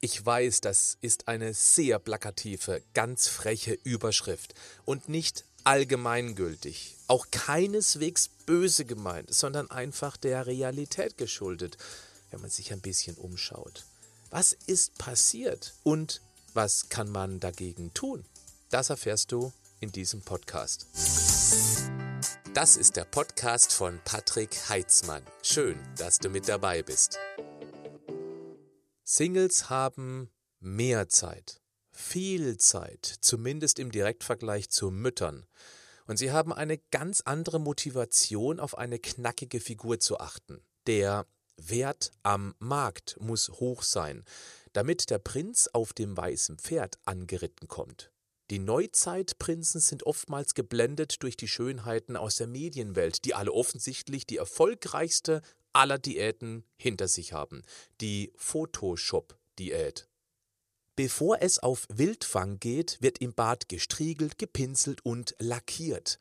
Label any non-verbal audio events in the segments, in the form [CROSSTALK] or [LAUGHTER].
Ich weiß, das ist eine sehr plakative, ganz freche Überschrift und nicht allgemeingültig, auch keineswegs böse gemeint, sondern einfach der Realität geschuldet, wenn man sich ein bisschen umschaut. Was ist passiert und was kann man dagegen tun? Das erfährst du in diesem Podcast. Das ist der Podcast von Patrick Heitzmann. Schön, dass du mit dabei bist. Singles haben mehr Zeit, viel Zeit, zumindest im Direktvergleich zu Müttern. Und sie haben eine ganz andere Motivation, auf eine knackige Figur zu achten. Der Wert am Markt muss hoch sein, damit der Prinz auf dem weißen Pferd angeritten kommt. Die Neuzeitprinzen sind oftmals geblendet durch die Schönheiten aus der Medienwelt, die alle offensichtlich die erfolgreichste aller Diäten hinter sich haben, die Photoshop-Diät. Bevor es auf Wildfang geht, wird im Bad gestriegelt, gepinselt und lackiert.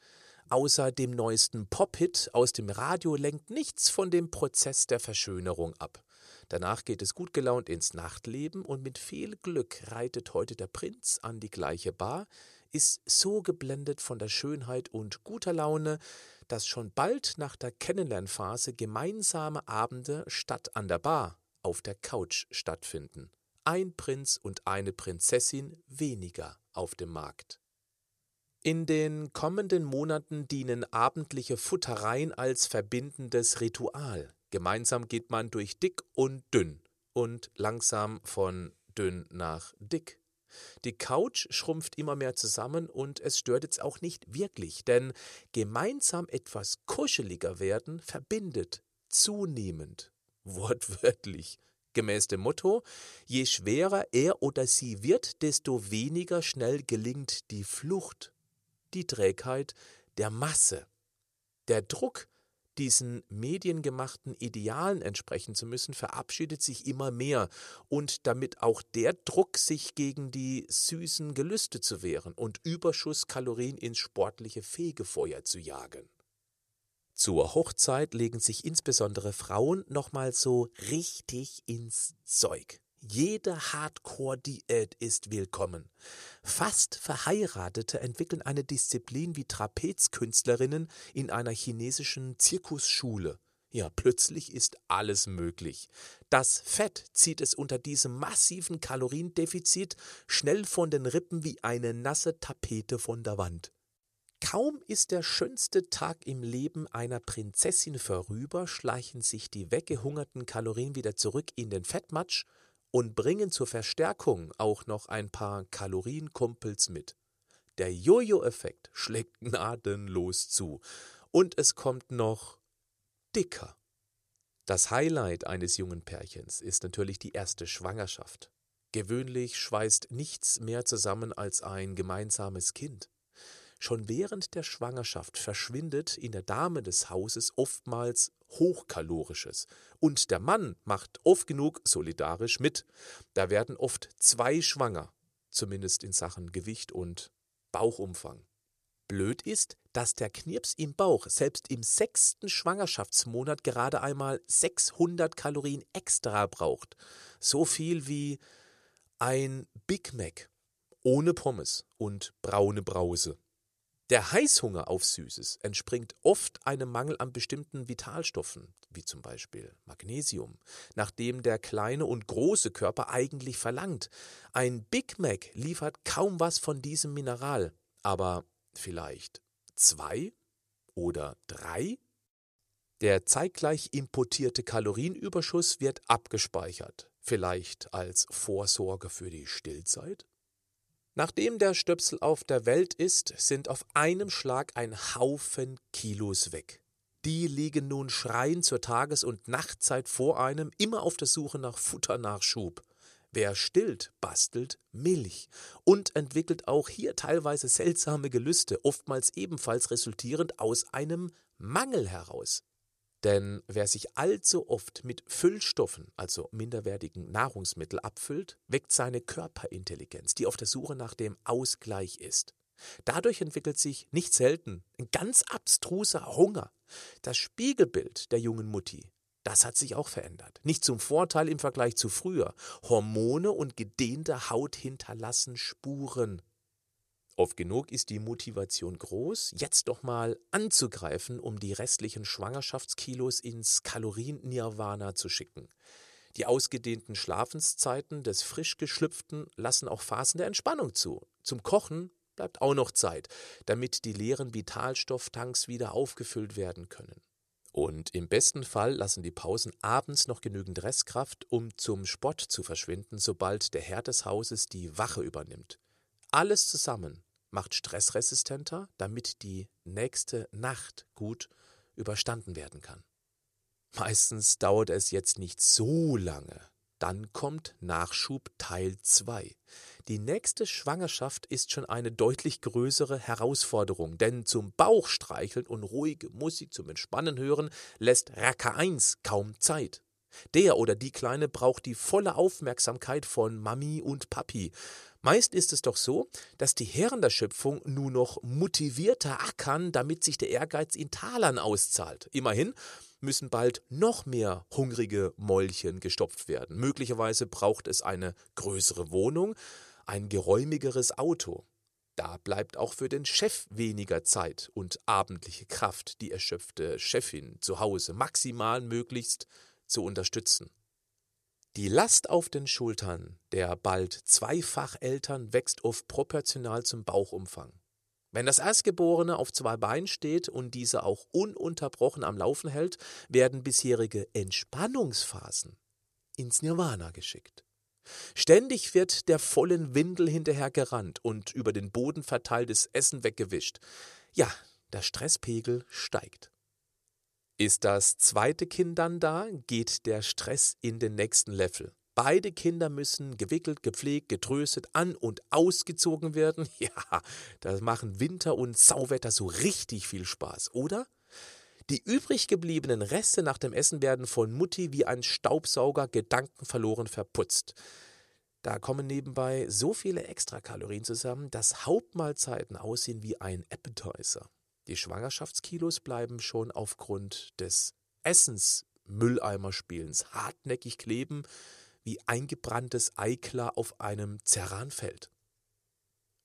Außer dem neuesten Pop-Hit aus dem Radio lenkt nichts von dem Prozess der Verschönerung ab. Danach geht es gut gelaunt ins Nachtleben und mit viel Glück reitet heute der Prinz an die gleiche Bar, ist so geblendet von der Schönheit und guter Laune, dass schon bald nach der Kennenlernphase gemeinsame Abende statt an der Bar auf der Couch stattfinden. Ein Prinz und eine Prinzessin weniger auf dem Markt. In den kommenden Monaten dienen abendliche Futtereien als verbindendes Ritual. Gemeinsam geht man durch dick und dünn und langsam von dünn nach dick. Die Couch schrumpft immer mehr zusammen und es stört jetzt auch nicht wirklich, denn gemeinsam etwas kuscheliger werden verbindet zunehmend, wortwörtlich. Gemäß dem Motto, je schwerer er oder sie wird, desto weniger schnell gelingt die Flucht, die Trägheit der Masse. Der Druck, diesen mediengemachten Idealen entsprechen zu müssen, verabschiedet sich immer mehr und damit auch der Druck, sich gegen die süßen Gelüste zu wehren und Überschusskalorien ins sportliche Fegefeuer zu jagen. Zur Hochzeit legen sich insbesondere Frauen nochmal so richtig ins Zeug. Jede Hardcore-Diät ist willkommen. Fast Verheiratete entwickeln eine Disziplin wie Trapezkünstlerinnen in einer chinesischen Zirkusschule. Ja, plötzlich ist alles möglich. Das Fett zieht es unter diesem massiven Kaloriendefizit schnell von den Rippen wie eine nasse Tapete von der Wand. Kaum ist der schönste Tag im Leben einer Prinzessin vorüber, schleichen sich die weggehungerten Kalorien wieder zurück in den Fettmatsch und bringen zur Verstärkung auch noch ein paar Kalorienkumpels mit. Der Jojo-Effekt schlägt [LAUGHS] gnadenlos zu und es kommt noch dicker. Das Highlight eines jungen Pärchens ist natürlich die erste Schwangerschaft. Gewöhnlich schweißt nichts mehr zusammen als ein gemeinsames Kind. Schon während der Schwangerschaft verschwindet in der Dame des Hauses oftmals Hochkalorisches. Und der Mann macht oft genug solidarisch mit. Da werden oft zwei schwanger, zumindest in Sachen Gewicht und Bauchumfang. Blöd ist, dass der Knirps im Bauch selbst im sechsten Schwangerschaftsmonat gerade einmal 600 Kalorien extra braucht. So viel wie ein Big Mac ohne Pommes und braune Brause. Der Heißhunger auf Süßes entspringt oft einem Mangel an bestimmten Vitalstoffen, wie zum Beispiel Magnesium, nach dem der kleine und große Körper eigentlich verlangt. Ein Big Mac liefert kaum was von diesem Mineral, aber vielleicht zwei oder drei? Der zeitgleich importierte Kalorienüberschuss wird abgespeichert, vielleicht als Vorsorge für die Stillzeit? Nachdem der Stöpsel auf der Welt ist, sind auf einem Schlag ein Haufen Kilos weg. Die liegen nun schreiend zur Tages- und Nachtzeit vor einem, immer auf der Suche nach Futternachschub. Wer stillt, bastelt Milch und entwickelt auch hier teilweise seltsame Gelüste, oftmals ebenfalls resultierend aus einem Mangel heraus. Denn wer sich allzu oft mit Füllstoffen, also minderwertigen Nahrungsmitteln, abfüllt, weckt seine Körperintelligenz, die auf der Suche nach dem Ausgleich ist. Dadurch entwickelt sich nicht selten ein ganz abstruser Hunger. Das Spiegelbild der jungen Mutti, das hat sich auch verändert. Nicht zum Vorteil im Vergleich zu früher. Hormone und gedehnte Haut hinterlassen Spuren. Oft genug ist die Motivation groß, jetzt doch mal anzugreifen, um die restlichen Schwangerschaftskilos ins Kalorien-Nirvana zu schicken. Die ausgedehnten Schlafenszeiten des Frischgeschlüpften lassen auch Phasen der Entspannung zu. Zum Kochen bleibt auch noch Zeit, damit die leeren Vitalstofftanks wieder aufgefüllt werden können. Und im besten Fall lassen die Pausen abends noch genügend Restkraft, um zum Sport zu verschwinden, sobald der Herr des Hauses die Wache übernimmt. Alles zusammen macht stressresistenter, damit die nächste Nacht gut überstanden werden kann. Meistens dauert es jetzt nicht so lange, dann kommt Nachschub Teil 2. Die nächste Schwangerschaft ist schon eine deutlich größere Herausforderung, denn zum Bauchstreicheln und ruhige Musik zum Entspannen hören lässt Raka 1 kaum Zeit. Der oder die Kleine braucht die volle Aufmerksamkeit von Mami und Papi. Meist ist es doch so, dass die Herren der Schöpfung nur noch motivierter ackern, damit sich der Ehrgeiz in Talern auszahlt. Immerhin müssen bald noch mehr hungrige Mäulchen gestopft werden. Möglicherweise braucht es eine größere Wohnung, ein geräumigeres Auto. Da bleibt auch für den Chef weniger Zeit und abendliche Kraft, die erschöpfte Chefin zu Hause maximal möglichst zu unterstützen. Die Last auf den Schultern der bald Zweifacheltern wächst oft proportional zum Bauchumfang. Wenn das Erstgeborene auf zwei Beinen steht und diese auch ununterbrochen am Laufen hält, werden bisherige Entspannungsphasen ins Nirvana geschickt. Ständig wird der vollen Windel hinterher gerannt und über den Boden verteiltes Essen weggewischt. Ja, der Stresspegel steigt. Ist das zweite Kind dann da, geht der Stress in den nächsten Level. Beide Kinder müssen gewickelt, gepflegt, getröstet, an und ausgezogen werden. [LAUGHS] Ja, das machen Winter und Sauwetter so richtig viel Spaß, oder? Die übrig gebliebenen Reste nach dem Essen werden von Mutti wie ein Staubsauger gedankenverloren verputzt. Da kommen nebenbei so viele Extrakalorien zusammen, dass Hauptmahlzeiten aussehen wie ein Appetizer. Die Schwangerschaftskilos bleiben schon aufgrund des Essensmülleimerspielens hartnäckig kleben, wie eingebranntes Eiklar auf einem Zerranfeld.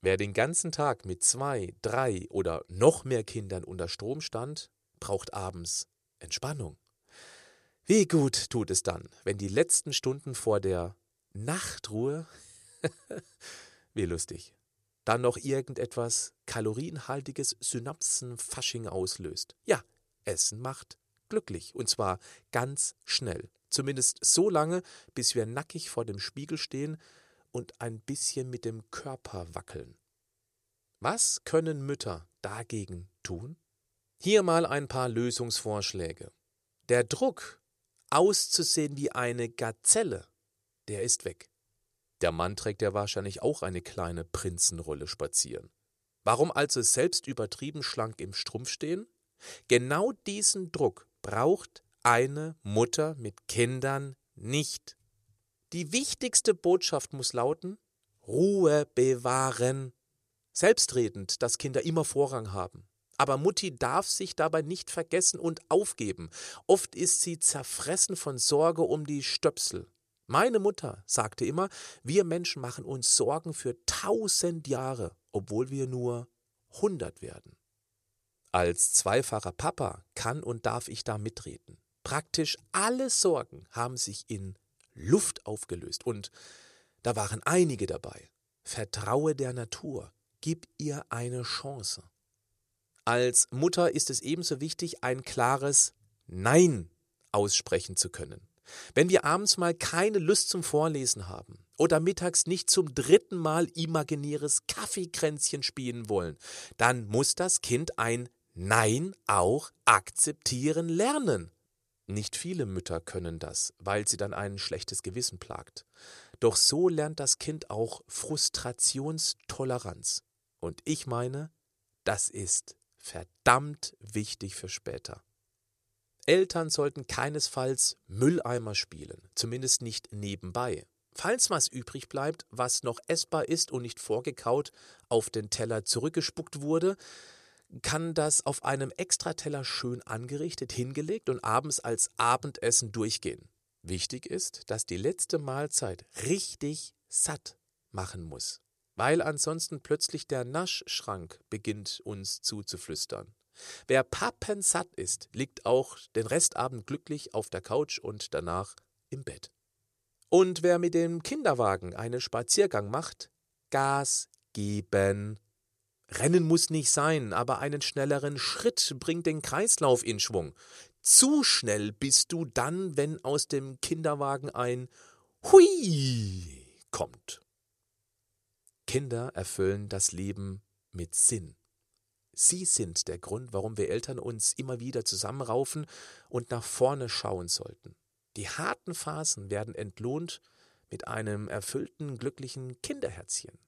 Wer den ganzen Tag mit zwei, drei oder noch mehr Kindern unter Strom stand, braucht abends Entspannung. Wie gut tut es dann, wenn die letzten Stunden vor der Nachtruhe, [LAUGHS] wie lustig, dann noch irgendetwas kalorienhaltiges Synapsenfasching auslöst. Ja, Essen macht glücklich und zwar ganz schnell. Zumindest so lange, bis wir nackig vor dem Spiegel stehen und ein bisschen mit dem Körper wackeln. Was können Mütter dagegen tun? Hier mal ein paar Lösungsvorschläge. Der Druck, auszusehen wie eine Gazelle, der ist weg. Der Mann trägt ja wahrscheinlich auch eine kleine Prinzenrolle spazieren. Warum also selbst übertrieben schlank im Strumpf stehen? Genau diesen Druck braucht eine Mutter mit Kindern nicht. Die wichtigste Botschaft muss lauten Ruhe bewahren. Selbstredend, dass Kinder immer Vorrang haben. Aber Mutti darf sich dabei nicht vergessen und aufgeben. Oft ist sie zerfressen von Sorge um die Stöpsel. Meine Mutter sagte immer, wir Menschen machen uns Sorgen für tausend Jahre, obwohl wir nur hundert werden. Als zweifacher Papa kann und darf ich da mitreden. Praktisch alle Sorgen haben sich in Luft aufgelöst und da waren einige dabei. Vertraue der Natur, gib ihr eine Chance. Als Mutter ist es ebenso wichtig, ein klares Nein aussprechen zu können. Wenn wir abends mal keine Lust zum Vorlesen haben oder mittags nicht zum dritten Mal imaginäres Kaffeekränzchen spielen wollen, dann muss das Kind ein Nein auch akzeptieren lernen. Nicht viele Mütter können das, weil sie dann ein schlechtes Gewissen plagt. Doch so lernt das Kind auch Frustrationstoleranz. Und ich meine, das ist verdammt wichtig für später. Eltern sollten keinesfalls Mülleimer spielen, zumindest nicht nebenbei. Falls was übrig bleibt, was noch essbar ist und nicht vorgekaut auf den Teller zurückgespuckt wurde, kann das auf einem Extrateller schön angerichtet, hingelegt und abends als Abendessen durchgehen. Wichtig ist, dass die letzte Mahlzeit richtig satt machen muss, weil ansonsten plötzlich der Naschschrank beginnt uns zuzuflüstern. Wer pappensatt ist, liegt auch den Restabend glücklich auf der Couch und danach im Bett. Und wer mit dem Kinderwagen einen Spaziergang macht, Gas geben. Rennen muss nicht sein, aber einen schnelleren Schritt bringt den Kreislauf in Schwung. Zu schnell bist du dann, wenn aus dem Kinderwagen ein Hui kommt. Kinder erfüllen das Leben mit Sinn. Sie sind der Grund, warum wir Eltern uns immer wieder zusammenraufen und nach vorne schauen sollten. Die harten Phasen werden entlohnt mit einem erfüllten, glücklichen Kinderherzchen.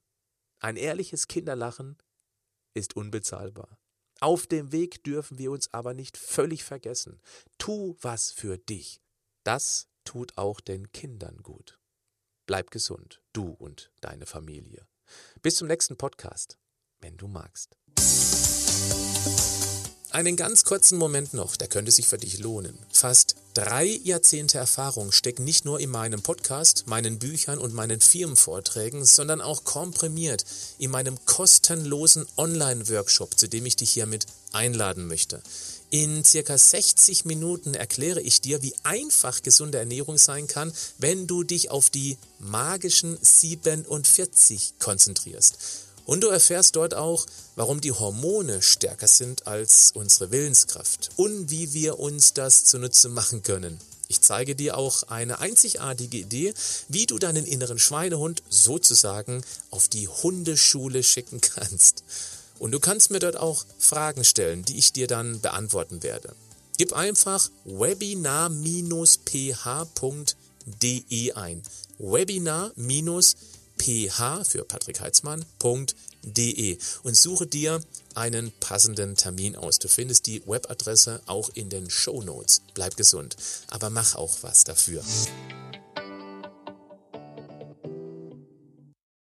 Ein ehrliches Kinderlachen ist unbezahlbar. Auf dem Weg dürfen wir uns aber nicht völlig vergessen. Tu was für dich. Das tut auch den Kindern gut. Bleib gesund, du und deine Familie. Bis zum nächsten Podcast, wenn du magst. Einen ganz kurzen Moment noch, der könnte sich für dich lohnen. Fast drei Jahrzehnte Erfahrung stecken nicht nur in meinem Podcast, meinen Büchern und meinen Firmenvorträgen, sondern auch komprimiert in meinem kostenlosen Online-Workshop, zu dem ich dich hiermit einladen möchte. In circa 60 Minuten erkläre ich dir, wie einfach gesunde Ernährung sein kann, wenn du dich auf die magischen 47 konzentrierst. Und du erfährst dort auch, warum die Hormone stärker sind als unsere Willenskraft und wie wir uns das zunutze machen können. Ich zeige dir auch eine einzigartige Idee, wie du deinen inneren Schweinehund sozusagen auf die Hundeschule schicken kannst. Und du kannst mir dort auch Fragen stellen, die ich dir dann beantworten werde. Gib einfach webinar-ph.de ein. Webinar-ph ph für Patrick Heitzmann.de und suche dir einen passenden Termin aus. Du findest die Webadresse auch in den Show Notes. Bleib gesund, aber mach auch was dafür.